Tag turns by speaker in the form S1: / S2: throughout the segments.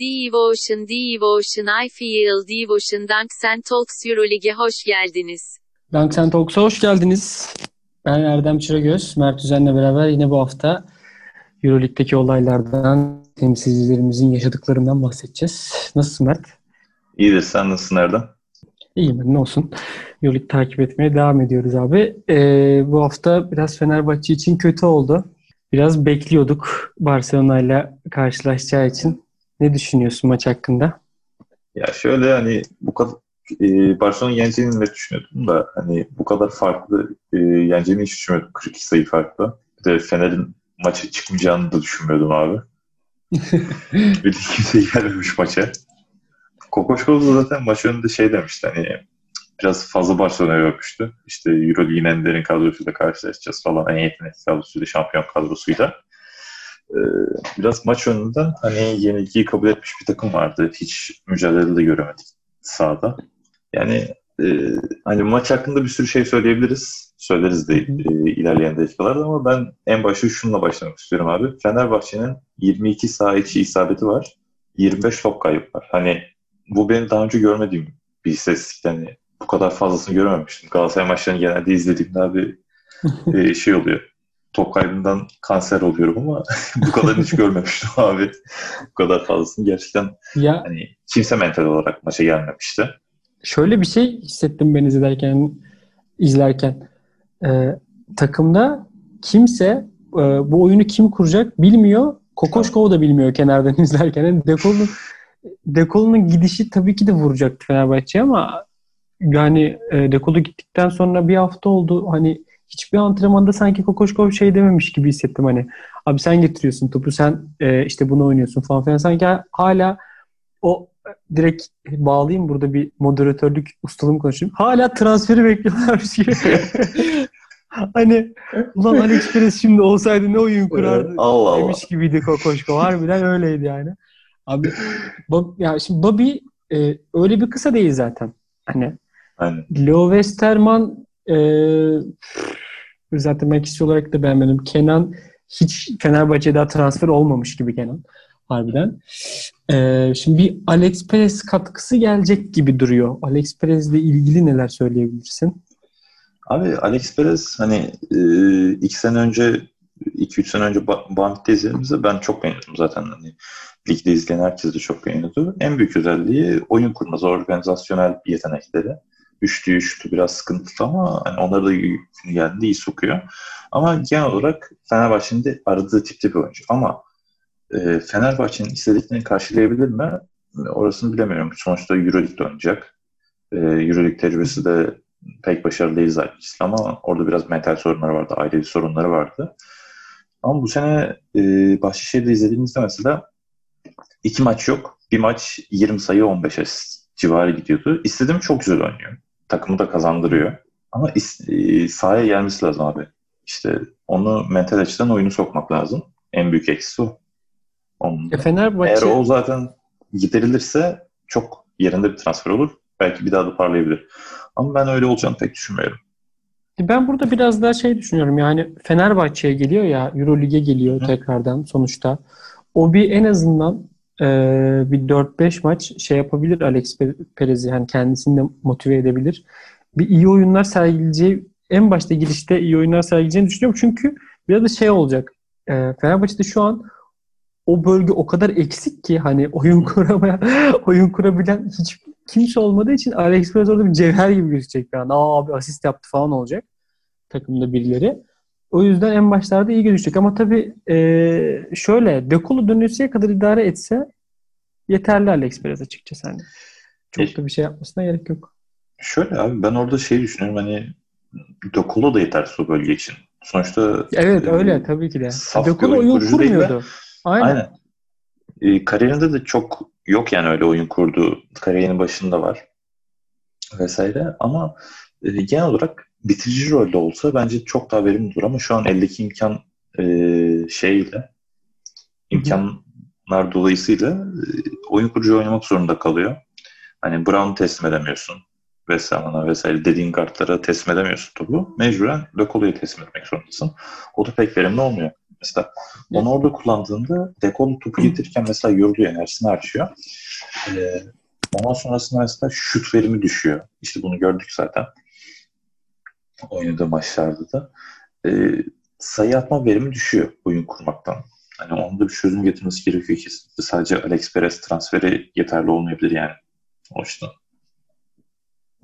S1: Devotion Devotion I Feel Devotion Dank Talks Euroleague'e hoş geldiniz.
S2: Dank Talks'a hoş geldiniz. Ben Erdem Çıragöz, Mert Üzen'le beraber yine bu hafta Euroleague'deki olaylardan, temsilcilerimizin yaşadıklarından bahsedeceğiz. Nasılsın Mert?
S3: İyidir, sen nasılsın Erdem?
S2: İyiyim ne olsun. Euroleague takip etmeye devam ediyoruz abi. Ee, bu hafta biraz Fenerbahçe için kötü oldu. Biraz bekliyorduk Barcelona ile karşılaşacağı için. Ne düşünüyorsun maç hakkında?
S3: Ya şöyle hani bu kadar e, Barcelona yeneceğini de düşünüyordum da hani bu kadar farklı e, yeneceğini hiç düşünmüyordum. 42 sayı farklı. Bir de Fener'in maça çıkmayacağını da düşünmüyordum abi. bir de kimse gelmemiş maça. Kokoşkov da zaten maç önünde şey demişti hani biraz fazla Barcelona'ya öpmüştü. İşte Euroleague'in en derin kadrosuyla karşılaşacağız falan. En yetenekli kadrosuyla, şampiyon kadrosuyla. Ee, biraz maç önünden hani yenilgiyi kabul etmiş bir takım vardı. Hiç mücadele de göremedik sahada. Yani e, hani maç hakkında bir sürü şey söyleyebiliriz. Söyleriz de e, ilerleyen dakikalarda ama ben en başta şununla başlamak istiyorum abi. Fenerbahçe'nin 22 saha içi isabeti var. 25 top kayıp var. Hani bu benim daha önce görmediğim bir istatistik. Hani bu kadar fazlasını görememiştim. Galatasaray maçlarını genelde izlediğimde abi e, şey oluyor. Top kaybından kanser oluyorum ama bu kadar hiç görmemiştim abi. Bu kadar fazlasını gerçekten ya, hani kimse mental olarak maça gelmemişti.
S2: Şöyle bir şey hissettim ben izlerken izlerken. Ee, takımda kimse e, bu oyunu kim kuracak bilmiyor. Kokoşkov da bilmiyor kenardan izlerken. Yani Dekol'un Dekol'un gidişi tabii ki de vuracaktı Fenerbahçe ama yani e, Dekolu gittikten sonra bir hafta oldu. Hani hiçbir antrenmanda sanki Kokoşkov şey dememiş gibi hissettim hani. Abi sen getiriyorsun topu sen e, işte bunu oynuyorsun falan filan. Sanki hala o direkt bağlayayım burada bir moderatörlük ustalığım konuşayım. Hala transferi bekliyorlarmış gibi. hani ulan Alex Perez şimdi olsaydı ne oyun kurardı Allah Allah. demiş gibiydi Kokoşkov. Harbiden öyleydi yani. Abi Bob, ya şimdi Bobby e, öyle bir kısa değil zaten. Hani
S3: Aynen.
S2: Leo Westerman e, zaten ben kişi olarak da beğenmedim. Kenan hiç Fenerbahçe'de daha transfer olmamış gibi Kenan. Harbiden. Ee, şimdi bir Alex Perez katkısı gelecek gibi duruyor. Alex Perez ile ilgili neler söyleyebilirsin?
S3: Abi Alex Perez hani e, iki sene önce 2-3 sene önce Bandit'te izlediğimizde ben çok beğeniyordum zaten. Hani, ligde izleyen herkes de çok beğeniyordu. En büyük özelliği oyun kurması, organizasyonel yetenekleri. Üçlü şutu biraz sıkıntılı ama hani onları da gün geldiğinde iyi sokuyor. Ama genel olarak Fenerbahçe'nin de aradığı tipte bir oyuncu. Ama e, Fenerbahçe'nin istediklerini karşılayabilir mi? Orasını bilemiyorum. Sonuçta Euroleague'de oynayacak. E, Euroleague tecrübesi de pek başarılı değil zaten ama orada biraz mental sorunları vardı, ailevi sorunları vardı. Ama bu sene e, Bahçeşehir'de izlediğimizde mesela iki maç yok. Bir maç 20 sayı 15 asist civarı gidiyordu. İstediğim çok güzel oynuyor takımı da kazandırıyor. Ama e, sahaya gelmesi lazım abi. İşte onu mental açıdan oyunu sokmak lazım. En büyük eksisi o. Onun
S2: e Fenerbahçe...
S3: Eğer o zaten giderilirse çok yerinde bir transfer olur. Belki bir daha da parlayabilir. Ama ben öyle olacağını pek düşünmüyorum.
S2: E ben burada biraz daha şey düşünüyorum yani Fenerbahçe'ye geliyor ya Eurolig'e geliyor Hı. tekrardan sonuçta. O bir en azından e, bir 4-5 maç şey yapabilir Alex Perez'i yani kendisini de motive edebilir. Bir iyi oyunlar sergileyeceği en başta girişte iyi oyunlar sergileyeceğini düşünüyorum. Çünkü biraz da şey olacak. E, Fenerbahçe'de şu an o bölge o kadar eksik ki hani oyun kuramayan, oyun kurabilen hiç kimse olmadığı için Alex Perez orada bir cevher gibi gözükecek an. Aa abi asist yaptı falan olacak takımda birileri. O yüzden en başlarda iyi gözükecek. Ama tabii e, şöyle Dekulu dönüşeye kadar idare etse yeterli Alex Perez açıkçası. Hani. Çok e, da bir şey yapmasına gerek yok.
S3: Şöyle abi ben orada şey düşünüyorum hani Dekulu da yetersiz o bölge için. Sonuçta
S2: Evet e, öyle tabii ki de. Dekulu oyun kurmuyordu.
S3: Aynen. Aynen. E, kariyerinde de çok yok yani öyle oyun kurdu. Kariyerinin başında var vesaire ama e, genel olarak bitirici rolde olsa bence çok daha verimli olur ama şu an eldeki imkan e, şeyle imkanlar dolayısıyla e, oyun kurucu oynamak zorunda kalıyor. Hani Brown teslim edemiyorsun vesaire vesaire dediğin kartlara teslim edemiyorsun topu. Mecburen Lokolu'ya teslim etmek zorundasın. O da pek verimli olmuyor. mesela. Onu orada kullandığında Dekolo topu getirirken mesela yoruluyor, enerjisini harcıyor. Ee, ondan sonrasında mesela şut verimi düşüyor. İşte bunu gördük zaten. Oynadığı maçlarda da. Ee, sayı atma verimi düşüyor oyun kurmaktan. Hani onda bir çözüm getirmesi gerekiyor ki sadece Alex Perez transferi yeterli olmayabilir yani. O yüzden.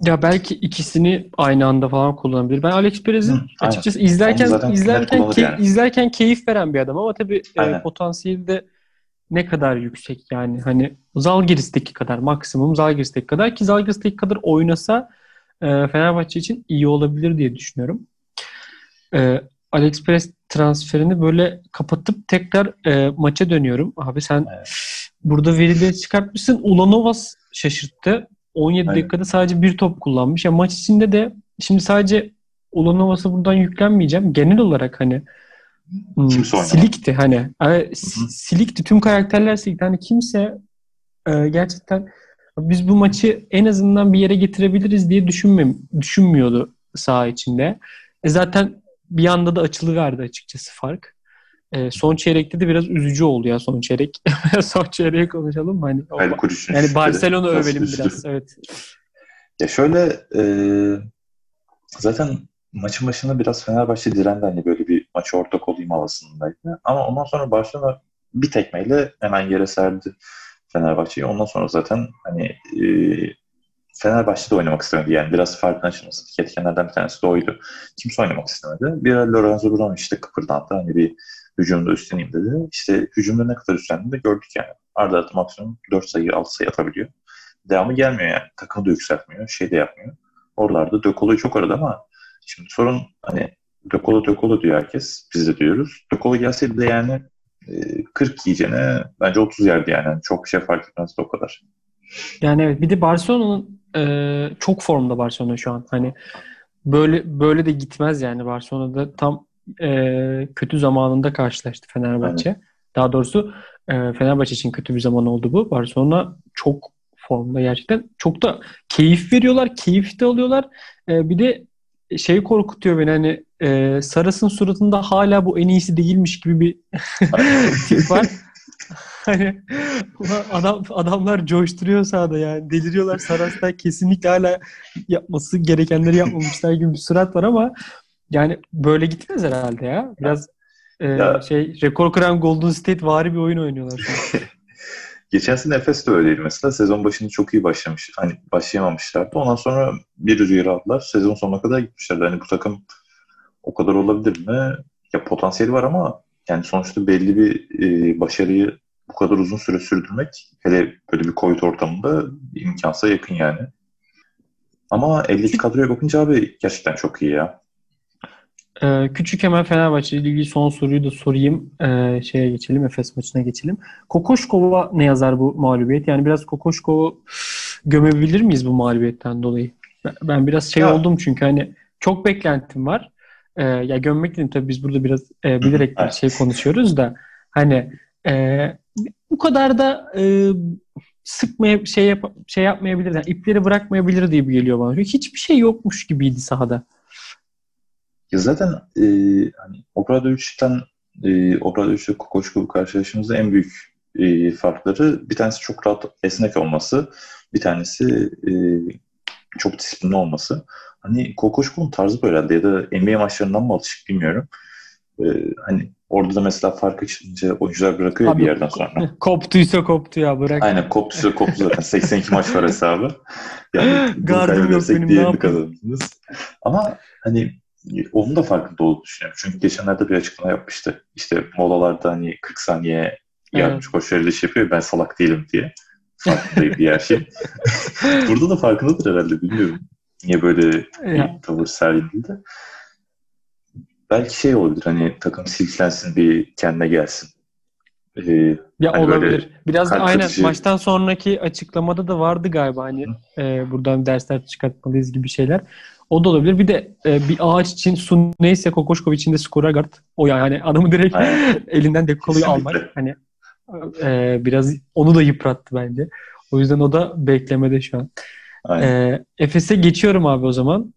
S2: Ya belki ikisini aynı anda falan kullanabilir. Ben Alex Perez'in
S3: Hı, aynen.
S2: açıkçası izlerken izlerken key-
S3: yani.
S2: izlerken keyif veren bir adam ama tabii e, potansiyeli de ne kadar yüksek yani hani Zalgiris'teki kadar maksimum Zalgiris'teki kadar ki Zalgiris'teki kadar oynasa e, Fenerbahçe için iyi olabilir diye düşünüyorum. E, Alex Perez transferini böyle kapatıp tekrar e, maça dönüyorum. Abi sen
S3: Evet.
S2: burada verileri çıkartmışsın. Ulanovas şaşırttı. 17
S3: Aynen.
S2: dakikada sadece bir top kullanmış. Ya maç içinde de şimdi sadece Ulanovas'a buradan yüklenmeyeceğim. Genel olarak hani hmm, silikti hani.
S3: Hı.
S2: silikti. Tüm karakterler silikti. Hani kimse e, gerçekten biz bu maçı en azından bir yere getirebiliriz diye düşünmem düşünmüyordu saha içinde. E zaten bir anda da açılıverdi açıkçası fark. E, son çeyrekte de biraz üzücü oldu ya son çeyrek. son çeyreği konuşalım mı? Hani, o-
S3: Hayır Kuruç'un
S2: yani Barcelona
S3: biraz
S2: övelim
S3: üzdü.
S2: biraz. Evet.
S3: Ya şöyle e, zaten maçın başında biraz Fenerbahçe direndi hani böyle bir maça ortak olayım havasındaydı. Ama ondan sonra Barcelona bir tekmeyle hemen yere serdi Fenerbahçe'yi. Ondan sonra zaten hani e, Fenerbahçe'de oynamak istemedi. Yani biraz farkın açılması etkenlerden bir tanesi de oydu. Kimse oynamak istemedi. Bir Lorenzo Brown işte kıpırdandı. Hani bir hücumda üstleneyim dedi. İşte hücumda ne kadar üstlendiğini de gördük yani. Arda arda maksimum 4 sayı 6 sayı atabiliyor. Devamı gelmiyor yani. Takımı da yükseltmiyor. Şey de yapmıyor. Oralarda Dökolo'yu çok aradı ama şimdi sorun hani Dökolo Dökolo diyor herkes. Biz de diyoruz. Dökolo gelseydi de yani 40 yiyeceğine bence 30 yerdi yani. Yani Çok bir şey fark etmezdi o kadar.
S2: Yani evet bir de Barcelona'nın e, çok formda Barcelona şu an. Hani böyle böyle de gitmez yani Barcelona'da tam e, kötü zamanında karşılaştı Fenerbahçe. Daha doğrusu e, Fenerbahçe için kötü bir zaman oldu bu. Barcelona çok formda gerçekten. Çok da keyif veriyorlar, keyif de alıyorlar. E, bir de şey korkutuyor beni hani e, Saras'ın suratında hala bu en iyisi değilmiş gibi bir tip var. Hani adam adamlar coşturuyor sahada yani. Deliriyorlar Saras'ta kesinlikle hala yapması gerekenleri yapmamışlar gibi bir surat var ama yani böyle gitmez herhalde ya. Biraz e,
S3: Ya-
S2: şey rekor kıran Golden State vari bir oyun oynuyorlar şu an.
S3: Geçen sene Efes de öyleydi mesela. Sezon başında çok iyi başlamış. Hani başlayamamışlardı. Ondan sonra bir rüzgar aldılar. Sezon sonuna kadar gitmişlerdi. Hani bu takım o kadar olabilir mi? Ya potansiyeli var ama yani sonuçta belli bir e, başarıyı bu kadar uzun süre sürdürmek hele böyle bir Covid ortamında imkansa yakın yani. Ama eldeki kadroya bakınca abi gerçekten çok iyi ya.
S2: Ee, küçük hemen Fenerbahçe ile ilgili son soruyu da sorayım. Ee, şeye geçelim, Efes maçına geçelim. Kokoşkov'a ne yazar bu mağlubiyet? Yani biraz Kokoşkov'u gömebilir miyiz bu mağlubiyetten dolayı? Ben, ben biraz şey
S3: Ya.
S2: oldum çünkü hani çok beklentim var. Ee, ya gömmek dedim tabii biz burada biraz e, bilerek bir şey konuşuyoruz da hani e, bu kadar da e, sıkmaya şey yap, şey yapmayabilir, yani ipleri bırakmayabilir diye bir geliyor bana. Çünkü hiçbir şey yokmuş gibiydi sahada.
S3: Ya zaten e, hani Obradovic'ten e, Obradovic ve Kokoşkov karşılaştığımızda en büyük e, farkları bir tanesi çok rahat esnek olması, bir tanesi e, çok disiplinli olması. Hani Kokoşkov'un tarzı böyle ya da NBA maçlarından mı alışık bilmiyorum. E, hani orada da mesela fark açılınca oyuncular bırakıyor
S2: Abi,
S3: bir yerden sonra.
S2: Koptuysa koptu ya bırak.
S3: Aynen koptu koptu zaten. 82 maç var hesabı. Yani
S2: Gardım yok benim, ne yapayım?
S3: Ama hani onun da farkında olduğunu düşünüyorum. Çünkü geçenlerde bir açıklama yapmıştı. İşte molalarda hani 40 saniye yardımcı koç iş yapıyor. Ben salak değilim diye. Farkındayım diye her şey. Burada da farkındadır herhalde bilmiyorum. Niye böyle bir tavır sergiledi. Belki şey olabilir hani takım silkelensin bir kendine gelsin. Ee,
S2: Ya
S3: Hani
S2: olabilir. Biraz da aynen maçtan sonraki açıklamada da vardı galiba hani e, buradan dersler çıkartmalıyız gibi şeyler. O da olabilir. Bir de e, bir ağaç için su neyse Kokoşkov için de skora guard. O yani hani adamı direkt
S3: Aynen.
S2: elinden
S3: Kesinlikle.
S2: almak. Hani e, biraz onu da yıprattı bence. O yüzden o da beklemede şu an.
S3: Aynen.
S2: E, Efes'e geçiyorum abi o zaman.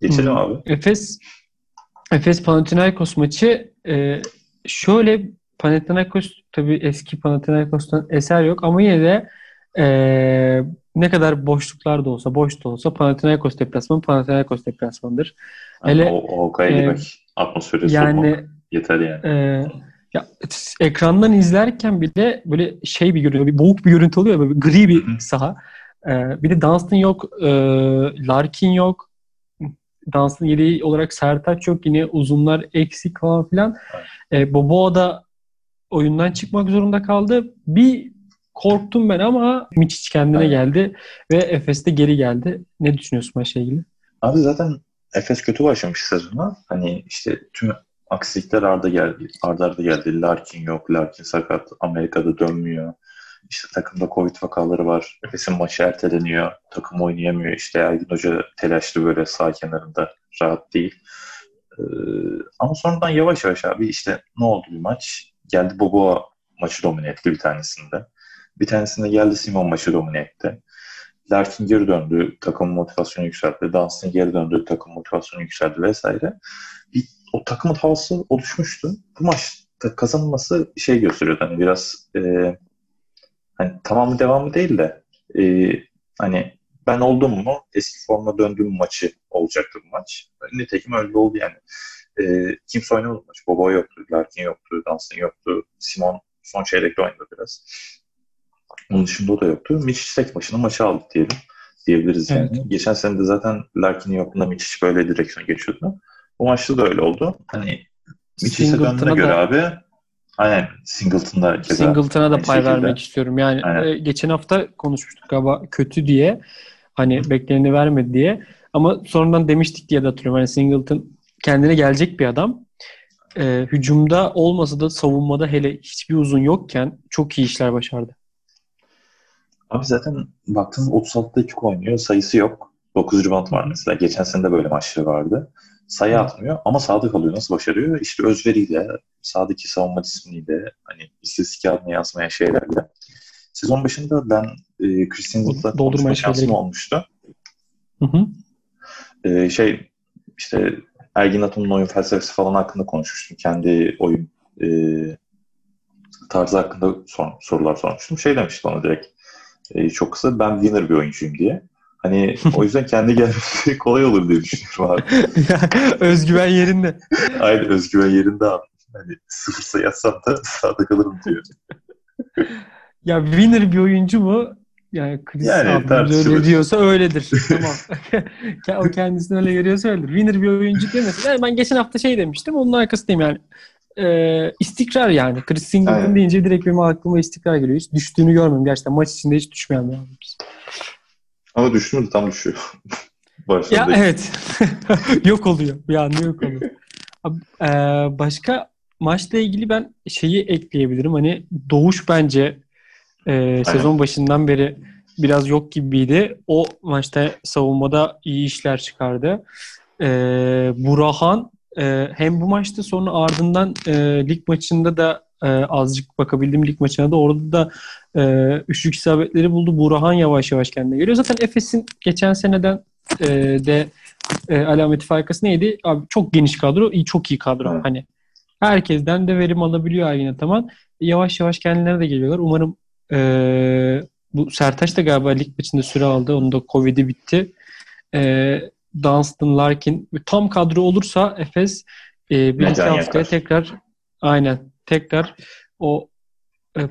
S3: Geçelim
S2: Hmm.
S3: abi.
S2: Efes Efes Panathinaikos maçı e, şöyle Panathinaikos tabii eski Panathinaikos'tan eser yok ama yine de eee, ne kadar boşluklar da olsa, boş da olsa Panathinaikos deplasmanı Panathinaikos deplasmanıdır.
S3: Yani
S2: Hele-
S3: o, o Hoka'ya
S2: e,
S3: girmek, atmosfere
S2: Yani
S3: sokmak yeter yani.
S2: Ee, ya ekrandan izlerken bile böyle şey bir görüntü, bir boğuk bir görüntü oluyor böyle gri bir saha. Ee, bir de Dunstan yok, e, Larkin yok. Dunstan yedeği olarak Sertaç yok. Yine uzunlar eksik falan filan. E, Boboa da oyundan çıkmak zorunda kaldı. Bir korktum ben ama Miçic kendine
S3: Aynen.
S2: geldi ve Efes de geri geldi. Ne düşünüyorsun maçla ilgili?
S3: Abi zaten Efes kötü başlamış sezona. Hani işte tüm aksilikler arda geldi. Arda arda geldi. Larkin yok. Larkin sakat. Amerika'da dönmüyor. İşte takımda Covid vakaları var. Efes'in maçı erteleniyor. Takım oynayamıyor. İşte Aydın Hoca telaşlı böyle sağ kenarında. Rahat değil. Ee, ama sonradan yavaş yavaş abi işte ne oldu bir maç? Geldi Boboa maçı domine etti bir tanesinde. Bir tanesinde geldi Simon maçı domine etti. Larkin geri döndü, takım motivasyonu yükseltti. Dunstan geri döndü, takım motivasyonu yükseldi vesaire. Bir, o takımın havası oluşmuştu. Bu maçta kazanılması şey gösteriyordu hani biraz e, hani tamamı devamı değil de e, hani ben oldum mu eski formuna döndüğüm maçı olacaktı bu maç. Nitekim öyle oldu yani. E, kimse oynamadı maçı. Bobo yoktu, Larkin yoktu, Dunstan yoktu. Simon son çeyrekte oynadı biraz. Onun dışında o da yoktu. Miçic tek başına maçı aldı diyelim. Diyebiliriz yani.
S2: Evet.
S3: Geçen sene de zaten Larkin'in yokluğunda Miçic böyle direksiyon geçiyordu. Bu maçta da öyle oldu. Hani
S2: Singleton'a
S3: döndüğüne
S2: da-
S3: göre abi aynen Singleton'da keza
S2: Singleton'a da pay
S3: şekilde.
S2: vermek istiyorum. Yani
S3: Aynen.
S2: e, geçen hafta konuşmuştuk galiba kötü diye. Hani bekleneni vermedi diye. Ama sonradan demiştik diye de hatırlıyorum. Hani Singleton kendine gelecek bir adam. E, hücumda olmasa da savunmada hele hiçbir uzun yokken çok iyi işler başardı.
S3: Abi zaten baktığında 36 dakika oynuyor. Sayısı yok. 9 rebound var mesela. Geçen sene de böyle maçları vardı. Sayı atmıyor ama sahada kalıyor. Nasıl başarıyor? İşte özveriyle, sahadaki savunma disipliniyle, hani istatistik kağıdına yansımayan şeylerle. Sezon başında ben e, Chris Singleton'la
S2: Doldurmaya
S3: konuşma şansım olmuştu.
S2: Hı hı.
S3: E, şey işte Ergin Ataman'ın oyun felsefesi falan hakkında konuşmuştum. Kendi oyun e, tarzı hakkında sor- sorular sormuştum. Şey demişti bana direkt e, çok kısa ben winner bir oyuncuyum diye. Hani o yüzden kendi gelmesi kolay olur diye düşünüyorum abi.
S2: Özgüven yerinde.
S3: Aynı özgüven yerinde abi. Hani sıfır sayı atsam da sağda kalırım diyor.
S2: Ya winner bir oyuncu mu? Yani Chris
S3: Yani
S2: abimiz öyle diyorsa öyledir. tamam. o kendisini öyle görüyorsa öyledir. Winner bir oyuncu demesin. Yani ben geçen hafta şey demiştim. Onun arkasındayım yani. Ee, istikrar yani. Chris Singleton
S3: Aynen.
S2: deyince direkt benim aklıma istikrar geliyor. Hiç düştüğünü görmedim. Gerçekten maç içinde hiç düşmeyen bir abimiz.
S3: Ama düştü tam düşüyor.
S2: Ya
S3: Başlarda
S2: evet. yok oluyor. Bir anda yok oluyor. Abi, e, başka maçla ilgili ben şeyi ekleyebilirim. Hani Doğuş bence e, sezon başından beri biraz yok gibiydi. O maçta savunmada iyi işler çıkardı. E, Burahan e, hem bu maçta sonra ardından e, lig maçında da e, azıcık bakabildim lig maçına da orada da e, üçlük isabetleri buldu. Burahan yavaş yavaş kendine geliyor. Zaten Efes'in geçen seneden e, de e, alameti farkası neydi? Abi çok geniş kadro, iyi çok iyi kadro.
S3: Evet.
S2: Hani herkesten de verim alabiliyor Ergin Ataman. Yavaş yavaş kendilerine de geliyorlar. Umarım e, bu Sertaç da galiba lig maçında süre aldı. Onun da Covid'i bitti. E, Dunstan, Larkin tam kadro olursa Efes e, bir iki haftaya tekrar aynen tekrar o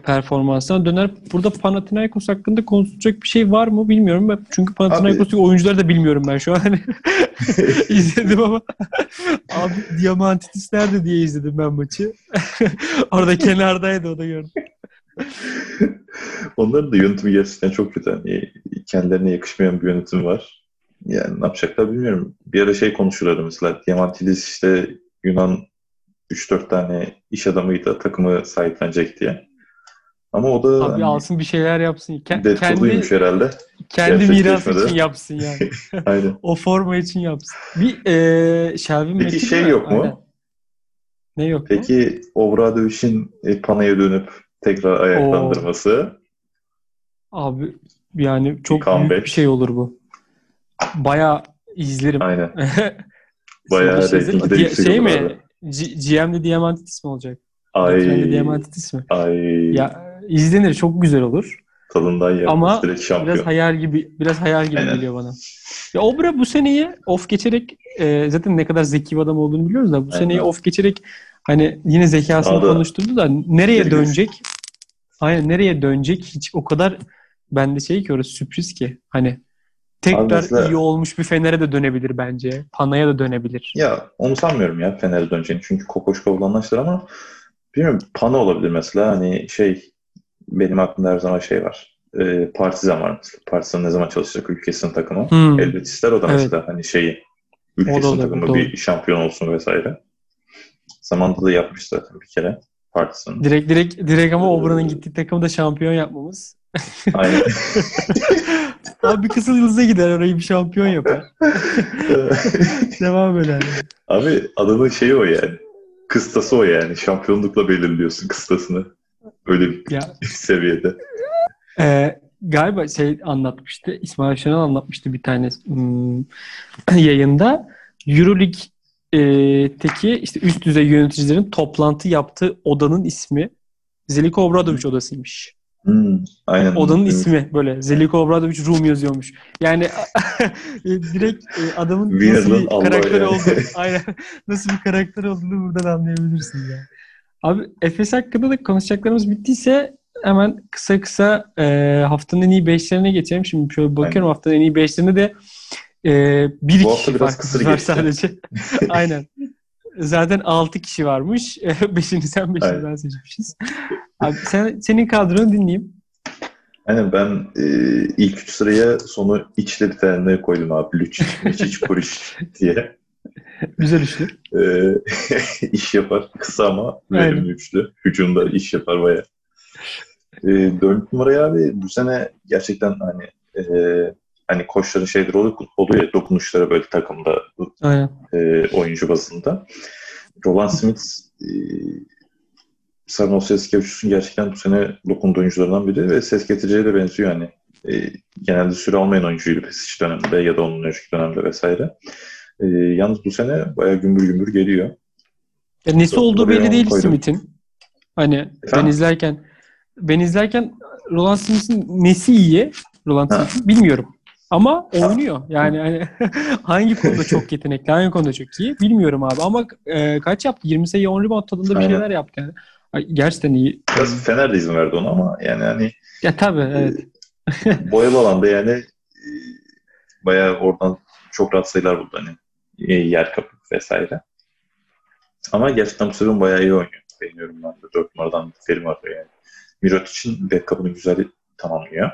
S2: performansına döner. Burada Panathinaikos hakkında konuşacak bir şey var mı bilmiyorum. Ben, çünkü Panathinaikos'taki oyuncuları da bilmiyorum ben şu an. Hani izledim ama abi Diamantidis nerede diye izledim ben maçı. Orada kenardaydı o da gördüm.
S3: Onların da yönetimi gerçekten çok kötü. Hani kendilerine yakışmayan bir yönetim var. Yani ne yapacaklar bilmiyorum. Bir ara şey konuşurlar mesela. Diamantidis işte Yunan 3-4 tane iş adamıyla takımı sahiplenecek diye. Ama o da
S2: Abi
S3: hani,
S2: alsın bir şeyler yapsın. Ke- kendi
S3: herhalde.
S2: kendi mirası için yapsın yani.
S3: Aynen.
S2: o forma için yapsın. Bir e, Shelvin
S3: Peki şey
S2: var.
S3: yok mu?
S2: Aynen. Ne yok mu?
S3: Peki Obradoviç'in e, Pana'ya dönüp tekrar ayaklandırması.
S2: Abi yani çok
S3: comeback.
S2: büyük bir şey olur bu. Bayağı izlerim.
S3: Aynen.
S2: Sonra şey
S3: reytingi de yüksek
S2: Şey mi? G- GM'de Diamantidis mi olacak?
S3: Ay.
S2: Trende Diamantidis mi?
S3: Ay.
S2: Ya izlenir çok güzel olur.
S3: Tadından yapmış
S2: Ama. Biraz hayal gibi biraz hayal gibi
S3: Aynen.
S2: geliyor bana. Ya Obra bu seneyi off geçerek e, zaten ne kadar zeki bir adam olduğunu biliyoruz da bu
S3: Aynen.
S2: seneyi off geçerek hani yine zekasını
S3: Daha da
S2: konuşturdu da nereye
S3: geri
S2: dönecek? Aynen nereye dönecek hiç o kadar bende şey ki orası sürpriz ki hani tekrar
S3: mesela-
S2: iyi olmuş bir Fener'e de dönebilir bence. Pana'ya da dönebilir.
S3: Ya onu sanmıyorum ya Fener'e döneceğini. Çünkü Kokoşkov'la anlaştılar ama bilmiyorum Pana olabilir mesela. Hani şey benim aklımda her zaman şey var. Ee, Partizan var mesela. Partizan ne zaman çalışacak ülkesinin takımı.
S2: Hmm.
S3: Elbet ister o da
S2: Evet.
S3: mesela hani şeyi ülkesinin
S2: olabilir,
S3: takımı
S2: doğru.
S3: bir şampiyon olsun vesaire. Zamanında da yapmış zaten bir kere Partizan.
S2: Direkt direkt direkt ama
S3: Ee,
S2: Obra'nın gittiği takımı da şampiyon yapmamız.
S3: Aynen.
S2: Abi bir kısıl yıldıza gider orayı bir şampiyon yapar. Devam yani.
S3: Abi adamın şeyi o yani. Kıstası o yani. Şampiyonlukla belirliyorsun kıstasını. Öyle bir
S2: Ya
S3: seviyede.
S2: Ee, galiba şey anlatmıştı. İsmail Şenol anlatmıştı bir tane hmm, yayında. Euroleague'teki işte üst düzey yöneticilerin toplantı yaptığı odanın ismi Zeliko Obradoviç odasıymış.
S3: Hmm, aynen.
S2: Odanın
S3: Evet.
S2: ismi böyle Zeliko Obradoviç Room yazıyormuş. Yani e, direkt e, adamın nasıl bir
S3: Allah
S2: karakter
S3: yani.
S2: olduğunu, aynen nasıl bir karakter olduğunu buradan anlayabilirsin ya. Abi Efes hakkında da konuşacaklarımız bittiyse hemen kısa kısa e, haftanın en iyi 5'lerine geçelim. Şimdi şöyle bakıyorum haftanın en iyi 5'lerinde de e, bir
S3: Bu
S2: kişi
S3: biraz kısır
S2: var
S3: geçti.
S2: sadece. aynen. Zaten 6 kişi varmış. 5'ini sen 5'ini
S3: Aynen.
S2: ben seçmişiz. Abi sen, senin kadronu dinleyeyim.
S3: Aynen ben e, ilk üç sıraya sonu içli bir tane koydum abi. Lüç, Miçic, Puriş diye.
S2: Güzel üçlü.
S3: E, iş yapar. Kısa ama verimli
S2: Aynen.
S3: üçlü. Hücumda iş yapar baya. E, dört numaraya abi bu sene gerçekten hani e, hani koçların şeyler oluyor, oluyor ya dokunuşları böyle takımda
S2: Aynen.
S3: e, oyuncu bazında. Roland Smith e, Sarnos Seskevicius'un gerçekten bu sene dokunduğu oyuncularından biri ve ses getiriciye de benziyor hani. E, genelde süre almayan oyuncuydu Pesic döneminde ya da onun önceki dönemde vesaire. E, yalnız bu sene bayağı gümbür gümbür geliyor.
S2: Ya nesi
S3: Çok
S2: olduğu belli değil. Smith'in. Hani ben
S3: Efendim?
S2: izlerken ben izlerken Roland Smith'in nesi iyi? Roland. Smith'in bilmiyorum. Ama oynuyor. Yani hani hangi konuda çok yetenekli, hangi konuda çok iyi bilmiyorum abi. Ama e, kaç yaptı? 20 sayı 10 rebound tadında bir
S3: Aynen.
S2: şeyler yaptı yani. Ay, Gerçekten iyi.
S3: Biraz Fener de izin verdi ona ama yani hani
S2: Ya tabii evet.
S3: boyalı alanda yani e, bayağı oradan çok rahat sayılar buldu hani e, yer kapı vesaire. Ama gerçekten bu sezon bayağı iyi oynuyor. Beğeniyorum ben de. 4 numaradan Ferim arıyor yani. Mirotic'in backup'ını güzel tamamlıyor.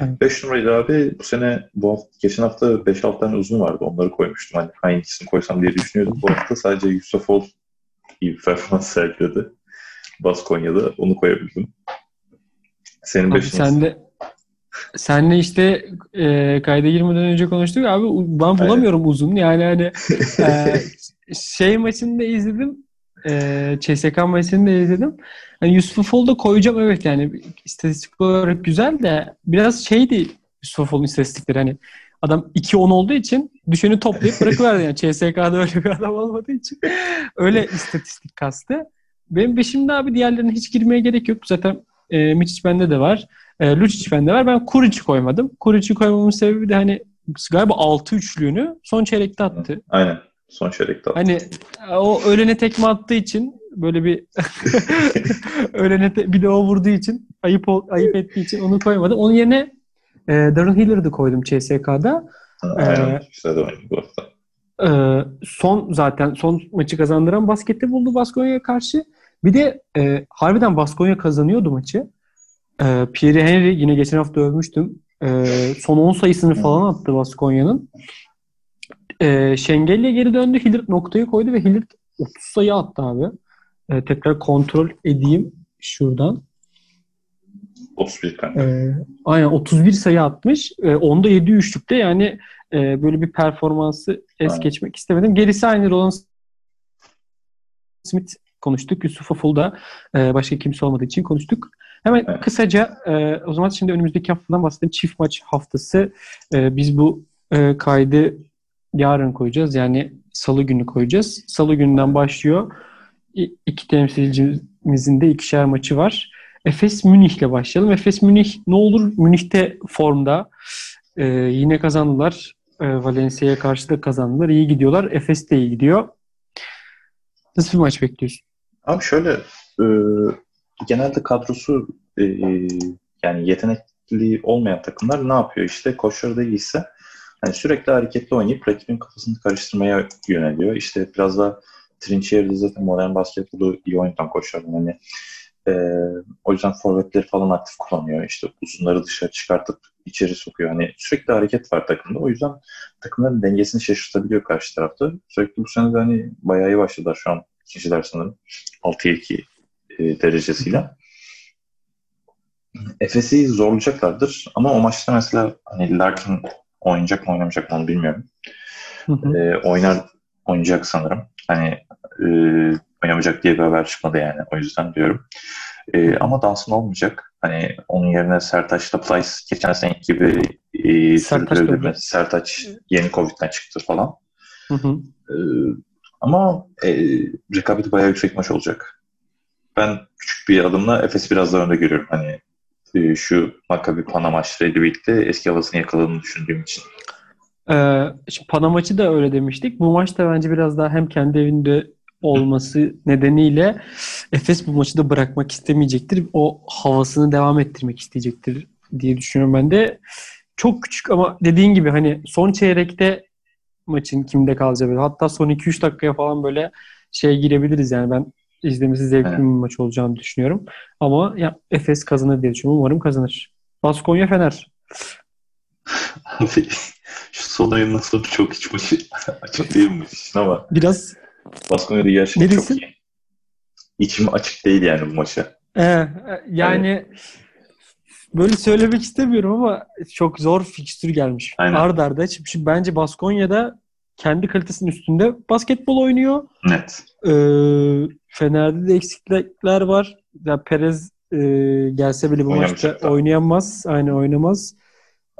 S2: Evet.
S3: 5 numarayı da abi bu sene bu hafta, geçen hafta 5-6 tane uzun vardı. Onları koymuştum. Hani hangisini koysam diye düşünüyordum. Bu hafta sadece Yusufov iyi bir performans sergiledi. Baskonya'da onu koyabildim. Senin
S2: Abi
S3: 5
S2: sen de senle işte e, kayda girmeden önce konuştuk. Abi ben bulamıyorum uzun. Yani hani e, şey maçını da izledim. E, CSK maçını da izledim. Hani Yusuf Fol'da koyacağım evet. Yani istatistik olarak güzel de biraz şeydi Yusuf Fol'un istatistikleri. Hani adam 2-10 olduğu için düşeni toplayıp bırakıverdi. Yani CSK'da öyle bir adam olmadığı için. Öyle istatistik kastı. Benim beşimde abi diğerlerine hiç girmeye gerek yok. Zaten e, Miçic bende de var. E, Lucic bende var. Ben Kuric'i koymadım. Kuric'i koymamın sebebi de hani galiba 6 üçlüğünü son çeyrekte attı.
S3: Aynen. Son çeyrekte attı.
S2: Hani o ölene tekme attığı için böyle bir ölene te- bir de o vurduğu için ayıp ol- ayıp ettiği için onu koymadım. Onun yerine e, Darren Hiller'ı koydum CSK'da.
S3: Aynen.
S2: Ee,
S3: de bu hafta.
S2: Ee, son zaten son maçı kazandıran baskette buldu Baskonya'ya karşı. Bir de e, harbiden Baskonya kazanıyordu maçı. Ee, Pierre Henry yine geçen hafta övmüştüm. Ee, son 10 sayısını falan attı Baskonya'nın. Ee, Şengel'le geri döndü. Hillard noktayı koydu ve Hillard 30 sayı attı abi. Ee, tekrar kontrol edeyim şuradan.
S3: 31 kanka.
S2: Ee, aynen 31 sayı atmış. Ee, onda 7 üçlükte yani e, böyle bir performansı es
S3: Aynen.
S2: geçmek istemedim. Gerisi aynı Roland Smith konuştuk. Yusuf Aful'da e, başka kimse olmadığı için konuştuk. Hemen
S3: Evet.
S2: kısaca e, o zaman şimdi önümüzdeki haftadan bahsedelim. Çift maç haftası. E, biz bu e, kaydı yarın koyacağız. Yani salı günü koyacağız. Salı gününden başlıyor. İ- iki temsilci Efes'imizin de ikişer maçı var. Efes Münih'le başlayalım. Efes Münih ne olur Münih'te formda. Ee, yine kazandılar. Ee, Valencia'ya karşı da kazandılar. İyi gidiyorlar. Efes de iyi gidiyor. Nasıl bir maç bekliyorsun?
S3: Abi şöyle e, genelde kadrosu e, yani yetenekli olmayan takımlar ne yapıyor işte koçları da iyiyse hani sürekli hareketli oynayıp rakibin kafasını karıştırmaya yöneliyor. İşte biraz da Trinchieri de zaten modern basketbolu iyi oynayan koçlardan hani e, o yüzden forvetleri falan aktif kullanıyor. İşte uzunları dışarı çıkartıp içeri sokuyor. Hani sürekli hareket var takımda. O yüzden takımların dengesini şaşırtabiliyor karşı tarafta. Sürekli bu sene de hani bayağı iyi başladılar şu an ikinciler sanırım. 6-2 e, derecesiyle. Efes'i zorlayacaklardır. Ama o maçta mesela hani Larkin oynayacak mı oynamayacak mı onu bilmiyorum.
S2: Hı hı.
S3: E, oynar oynayacak sanırım. Hani e, oynamayacak diye bir haber çıkmadı yani. O yüzden diyorum. E, ama Dansın olmayacak. Hani onun yerine Sertaç'la Plyce geçen seneki gibi e,
S2: Sertaç.
S3: Sertaç yeni Covid'den çıktı falan.
S2: Hı hı.
S3: E, ama e, rekabeti bayağı yüksek maç olacak. Ben küçük bir adımla Efes biraz daha önde görüyorum. Hani e, şu Maccabi Pana maçlarıyla birlikte eski havasını yakaladığını düşündüğüm için.
S2: Ee, şimdi Pana maçı da öyle demiştik. Bu maç da bence biraz daha hem kendi evinde olması nedeniyle Efes bu maçı da bırakmak istemeyecektir. O havasını devam ettirmek isteyecektir diye düşünüyorum ben de. Çok küçük ama dediğin gibi hani son çeyrekte maçın kimde kalacağı böyle. Hatta son 2-3 dakikaya falan böyle şeye girebiliriz yani ben izlemesi zevkli
S3: Evet.
S2: bir maç olacağını düşünüyorum. Ama ya Efes kazanır diye düşünüyorum. Umarım kazanır. Baskonya Fener.
S3: Abi şu son oyundan sonra çok iç maçı açık değil mi için ama
S2: Biraz
S3: Baskonya'da gerçekten
S2: Neresi?
S3: çok iyi. İçim açık değil yani bu maça.
S2: Ee, yani böyle söylemek istemiyorum ama çok zor fikstür gelmiş.
S3: Aynen.
S2: Ard arda. Şimdi, şimdi bence Baskonya'da kendi kalitesinin üstünde basketbol oynuyor.
S3: Net.
S2: Ee, Fener'de de eksiklikler var. Ya Perez e, gelse bile bu maçta oynayamaz. Aynı oynamaz.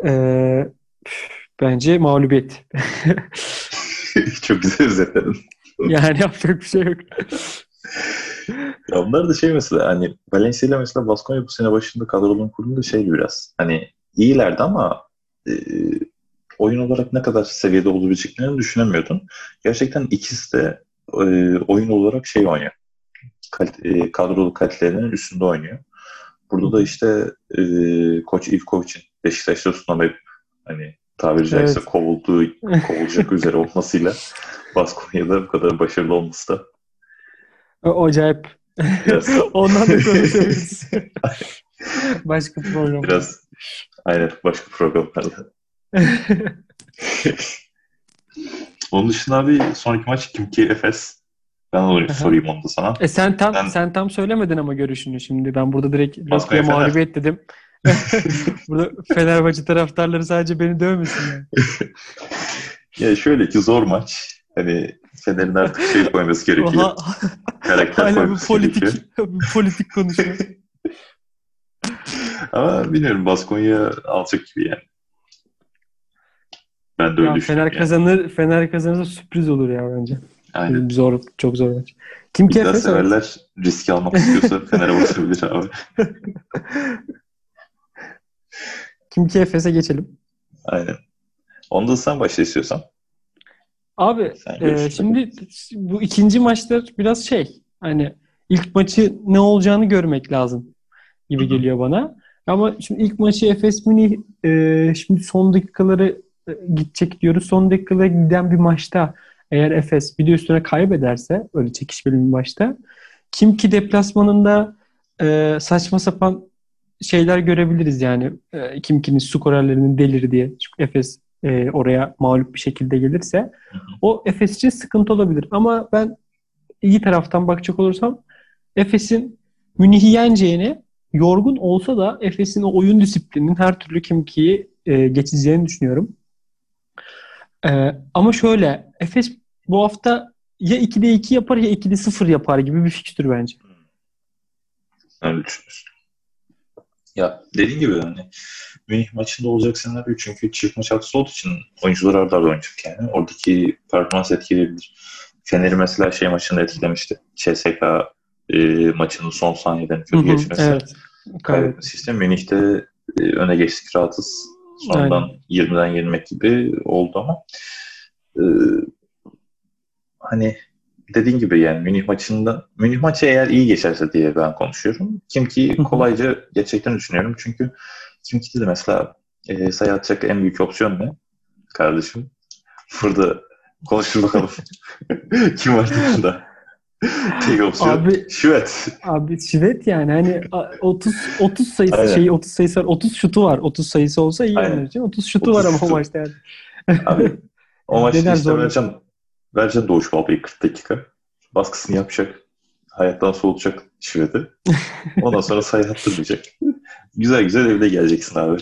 S2: Ee, bence mağlubiyet.
S3: çok güzel özetledin.
S2: yani yapacak bir şey yok.
S3: Ya onlar da şey mesela hani Valencia ile mesela Baskonya bu sene başında kadrolunu kurduğunda şeydi biraz. Hani iyilerdi ama e, oyun olarak ne kadar seviyede olabileceklerini düşünemiyordun. Gerçekten ikisi de e, oyun olarak şey oynuyor. Kalite, e, kadrolu kalitelerinin üstünde oynuyor. Burada da işte e, Koç Ivkovic'in Beşiktaş'ta tutunamayıp hani tabiri caizse
S2: Evet.
S3: kovulduğu, kovulacak üzere olmasıyla Baskonya'da bu kadar başarılı olması da
S2: O, acayip.
S3: biraz
S2: Ondan da konuşabiliriz. Başka program.
S3: Biraz aynen başka programlarda. Onun dışında abi sonraki maç kim ki Efes. Ben onu sorayım onu da sana.
S2: E sen tam
S3: Ben-
S2: sen tam söylemedin ama görüşünü şimdi. Ben burada direkt
S3: Fener.
S2: mağlubiyet dedim. burada Fenerbahçe taraftarları sadece beni dövmesin yani.
S3: Ya şöyle ki zor maç. Hani Fener'in artık şey koyması gerekiyor.
S2: Oha,
S3: Karakter
S2: hala
S3: koyması
S2: politik
S3: gerekiyor.
S2: politik konuşuyor.
S3: Ama bilmiyorum Baskonya alacak gibi yani. Ben de öyle
S2: Ya
S3: düşünüyorum.
S2: Fener
S3: yani.
S2: kazanır, Fener kazanırsa sürpriz olur ya bence.
S3: Aynen.
S2: Zor, çok zor maç. Kim ki Efes
S3: severler risk almak istiyorsa Fener'e basabilir abi.
S2: Kim ki Efes'e geçelim.
S3: Aynen. Onda sen başla istiyorsan.
S2: Abi e, şimdi bu ikinci maçlar biraz şey hani ilk maçı ne olacağını görmek lazım gibi
S3: Hı hı.
S2: geliyor bana. Ama şimdi ilk maçı Efes Münih e, şimdi son dakikaları gidecek diyoruz. Son dakikalara giden bir maçta eğer Efes bir de üstüne kaybederse öyle çekişmeli bir maçta kim ki deplasmanında e, saçma sapan şeyler görebiliriz yani. E, kim ki'nin skorerlerinin deliri diye. Çünkü Efes e, oraya mağlup bir şekilde gelirse o Efes için sıkıntı olabilir. Ama ben iyi taraftan bakacak olursam Efes'in Münih'i yeneceğini yorgun olsa da Efes'in o oyun disiplininin her türlü Kimki'yi e, geçeceğini düşünüyorum. E, ama şöyle Efes bu hafta ya 2'de 2 yapar ya 2'de 0 yapar gibi bir fikstür bence.
S3: Öyle düşünüyorsun. Ya dediğin gibi hani Münih maçında olacak senaryo çünkü çift maç aksi olduğu için oyuncular arda arda oynayacak yani. Oradaki performans etkileyebilir. Fener'i mesela şey maçında etkilemişti. CSK e, maçının son saniyelerini
S2: Hı
S3: kötü geçmesi.
S2: evet. Evet.
S3: Kaybetmesi işte Münih'te e, öne geçtik rahatız. Sonradan
S2: Aynen.
S3: 20'den yenilmek gibi oldu ama e, hani dediğin gibi yani Münih maçında Münih maçı eğer iyi geçerse diye ben konuşuyorum. Kim ki kolayca geçeceklerini düşünüyorum. Çünkü kim ki de mesela e, sayı atacak en büyük opsiyon ne? Kardeşim. Burada konuşur bakalım. kim var dışında? Tek opsiyon.
S2: Abi-
S3: Şüvet.
S2: Abi şivet yani hani a- 30 30 sayısı
S3: Aynen.
S2: şey 30 sayısı var. 30 şutu var. 30 sayısı olsa iyi
S3: Aynen.
S2: için. 30 şutu
S3: 30
S2: var ama o
S3: şutu.
S2: maçta yani.
S3: Abi, o maçta işte
S2: zor?
S3: vereceksin, vereceksin Doğuş Balba'yı 40 dakika. Baskısını yapacak. Hayattan soğutacak Şivet'i. Ondan sonra sayı attırmayacak. güzel güzel evde geleceksin abi.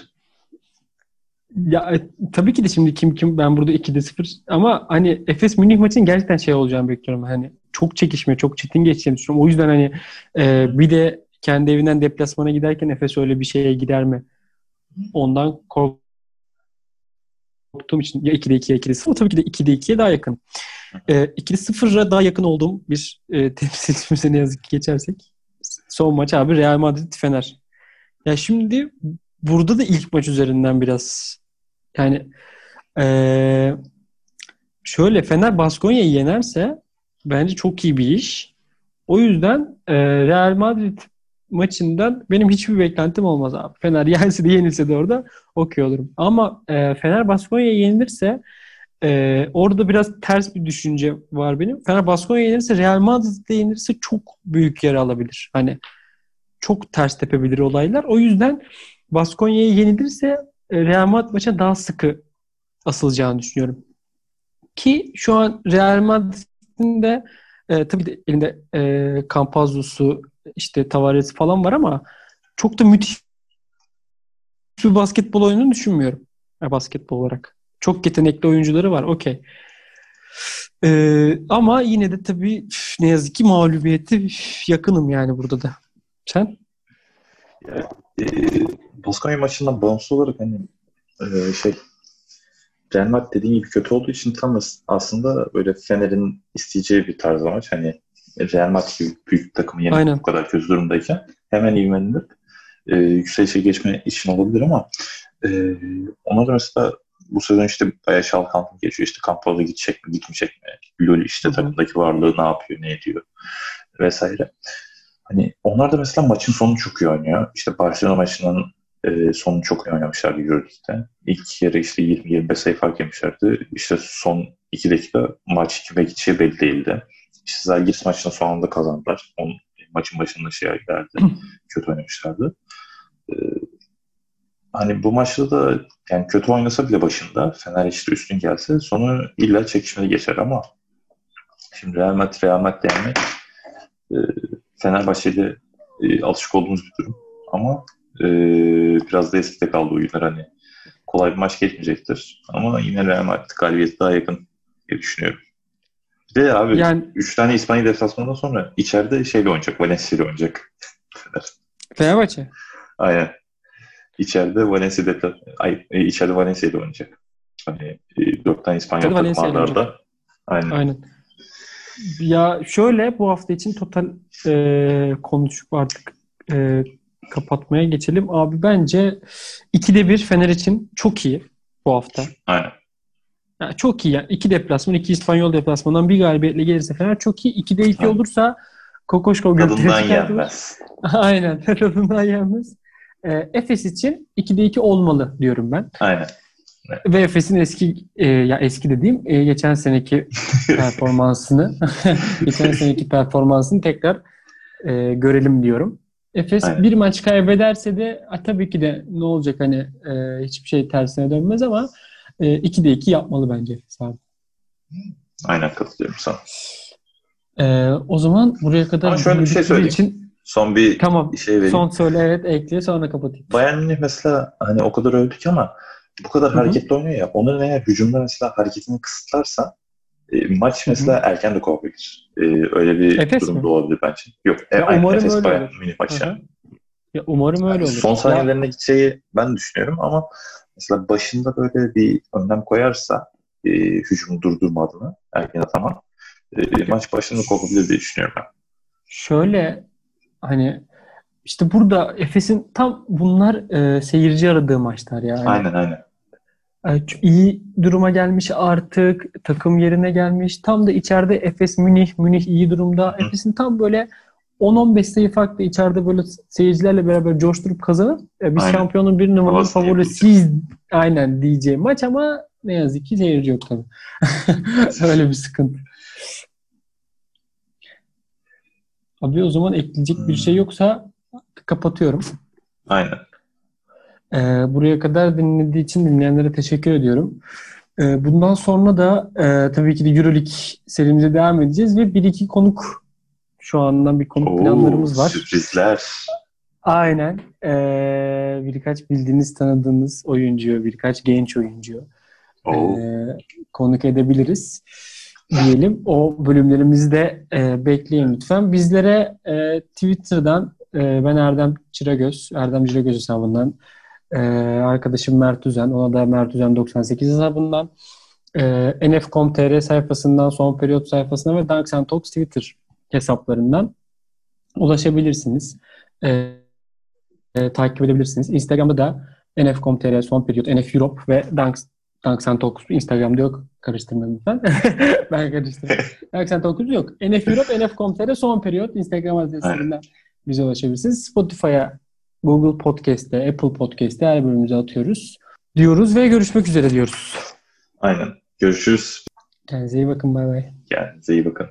S2: Ya e, tabii ki de şimdi kim kim ben burada 2'de 0 ama hani Efes Münih maçının gerçekten şey olacağını bekliyorum. Hani çok çekişme, çok çetin geçeceğini düşünüyorum. O yüzden hani e, bir de kendi evinden deplasmana giderken Efes öyle bir şeye gider mi? Ondan korktuğum için ya 2'de 2'ye 2'de 0 tabii ki de 2'de 2'ye daha yakın. E, 2'de 0'a daha yakın olduğum bir e, temsilcimize ne yazık ki geçersek. Son maç abi Real Madrid Fener. Ya şimdi burada da ilk maç üzerinden biraz yani eee, şöyle Fener Baskonya'yı yenerse bence çok iyi bir iş. O yüzden eee, Real Madrid maçından benim hiçbir beklentim olmaz abi. Fener yense de yenilse de orada okey olurum. Ama eee, Fener Baskonya'ya yenilirse eee, orada biraz ters bir düşünce var benim. Fener Baskonya'ya yenilirse Real Madrid'de yenilirse çok büyük yer alabilir. Hani çok ters tepebilir olaylar. O yüzden Baskonya'ya yenilirse e, Real Madrid maçına daha sıkı asılacağını düşünüyorum. Ki şu an Real Madrid'in de e, tabii de elinde e, Campazzo'su işte Tavares falan var ama çok da müthiş bir basketbol oyununu düşünmüyorum. E, basketbol olarak. Çok yetenekli oyuncuları var. Okey. E, ama yine de tabii ne yazık ki mağlubiyeti yakınım yani burada da. Sen?
S3: E, Baskonya maçından bağımsız olarak hani e, şey Real Madrid dediğin gibi kötü olduğu için tam as- aslında böyle Fener'in isteyeceği bir tarz maç. Hani Real Madrid gibi büyük takımı yenip
S2: Aynen.
S3: bu kadar kötü durumdayken hemen ivmelenip e, yükselişe geçme için olabilir ama e, ona da mesela bu sezon işte bayağı şalkanlık geçiyor. İşte Campazzo gidecek mi, gitmeyecek mi? Loli işte takımdaki varlığı ne yapıyor, ne ediyor vesaire. Hani onlar da mesela maçın sonunu çok iyi oynuyor. İşte Barcelona maçının e, sonunu çok iyi oynamışlardı Euroleague'de. İlk yarı işte 20-25 sayı fark yemişlerdi. İşte son 2 dakika maç kime gideceği belli değildi. İşte Zalgiris maçının sonunda kazandılar. Onun, maçın başında şey geldi. kötü oynamışlardı. E, hani bu maçta da yani kötü oynasa bile başında Fener işte üstün gelse sonu illa çekişmeli geçer ama şimdi Real Madrid Real Madrid yani e, Fenerbahçe'de e, alışık olduğumuz bir durum. Ama e, biraz da eskide kaldı oyunlar hani. Kolay bir maç geçmeyecektir. Ama yine Real Madrid galibiyeti daha yakın diye düşünüyorum. Bir de abi
S2: Yani
S3: 3 tane İspanya deplasmanından sonra içeride şeyle oynayacak. Valencia ile oynayacak. Fener.
S2: Fenerbahçe.
S3: Aynen. İçeride Valencia depla ay, e, içeride Valencia ile oynayacak. Hani e, 4 tane İspanyol
S2: İçeride
S3: takım
S2: Valencia ile
S3: vardı orada. Aynen.
S2: Aynen. Ya şöyle bu hafta için total e, konuşup artık e, kapatmaya geçelim. Abi bence 2'de 1 Fener için çok iyi bu hafta.
S3: Aynen.
S2: Ya çok iyi. Yani iki deplasman, iki İspanyol deplasmandan bir galibiyetle gelirse Fener çok iyi. 2'de 2
S3: Aynen.
S2: olursa Kokoşko
S3: Tadından yenmez.
S2: Aynen. Tadından yenmez. E, Efes için 2'de 2 olmalı diyorum ben.
S3: Aynen.
S2: Ve Efes'in eski e, ya eski dediğim e, geçen seneki performansını geçen seneki performansını tekrar e, görelim diyorum. Efes
S3: Aynen.
S2: bir maç kaybederse de a, tabii ki de ne olacak hani e, hiçbir şey tersine dönmez ama e, 2'de 2 yapmalı bence Efes abi.
S3: Aynen katılıyorum sana.
S2: E, o zaman buraya kadar
S3: Ama şöyle bir şey söyleyeyim.
S2: için
S3: Son bir
S2: tamam
S3: şey vereyim.
S2: son söyle evet ekle sonra kapatayım.
S3: Bayern Münih mesela hani o kadar övdük ama bu kadar
S2: Hı hı.
S3: hareketli oynuyor ya. Onların eğer hücumda mesela hareketini kısıtlarsa e, maç mesela erken de kovabilir. E, öyle bir
S2: Efes
S3: durum
S2: mi?
S3: da olabilir bence. Yok. E,
S2: Ya
S3: aynen,
S2: umarım
S3: Efes
S2: öyle olur.
S3: Münih maçı.
S2: Hı hı. Ya umarım öyle olur.
S3: Son saniyelerine gideceği ben düşünüyorum ama mesela başında böyle bir önlem koyarsa e, hücumu durdurma adına erken atama e, maç başında kovabilir diye düşünüyorum ben.
S2: şöyle hani işte burada Efes'in tam bunlar e, seyirci aradığı maçlar yani.
S3: Aynen aynen.
S2: İyi duruma gelmiş artık. Takım yerine gelmiş. Tam da içeride Efes Münih. Münih iyi durumda. Efes'in tam böyle 10-15 sayı farklı içeride böyle seyircilerle beraber coşturup kazanıp e, biz
S3: Aynen.
S2: şampiyonun bir numaralı favorisiyiz aynen diyeceğim maç ama ne yazık ki seyirci yok tabii. Öyle bir sıkıntı. Abi o zaman ekleyecek bir şey yoksa kapatıyorum.
S3: Aynen.
S2: Ee, buraya kadar dinlediği için dinleyenlere teşekkür ediyorum. Ee, bundan sonra da e, tabii ki de Euroleague serimize devam edeceğiz ve bir iki konuk şu andan bir konuk
S3: Oo,
S2: planlarımız var.
S3: Sürprizler.
S2: Aynen. Ee, birkaç bildiğiniz, tanıdığınız oyuncu, birkaç genç oyuncu
S3: Oo.
S2: e, konuk edebiliriz diyelim. O bölümlerimizi de e, bekleyin lütfen. Bizlere e, Twitter'dan e, ben Erdem Çıragöz, Erdem Çıragöz hesabından e, arkadaşım Mert Üzen, ona da Mert Üzen 98 hesabından e, nf.com.tr sayfasından, son periyot sayfasına ve Dunks and Talks Twitter hesaplarından ulaşabilirsiniz. E, e, takip edebilirsiniz. Instagram'da da nf.com.tr, son periyot, nf Europe ve Dunks Dunks and Talks Instagram'da yok. Karıştırmayın lütfen. ben karıştırdım. Dunks and Talks yok. NF Europe, nf.com.tr son periyot Instagram adreslerinden bize ulaşabilirsiniz. Spotify'a, Google Podcast'te, Apple Podcast'te her bölümümüze atıyoruz. Diyoruz ve görüşmek üzere diyoruz.
S3: Aynen. Görüşürüz.
S2: Kendinize iyi bakın. Bay bay.
S3: Kendinize iyi bakın.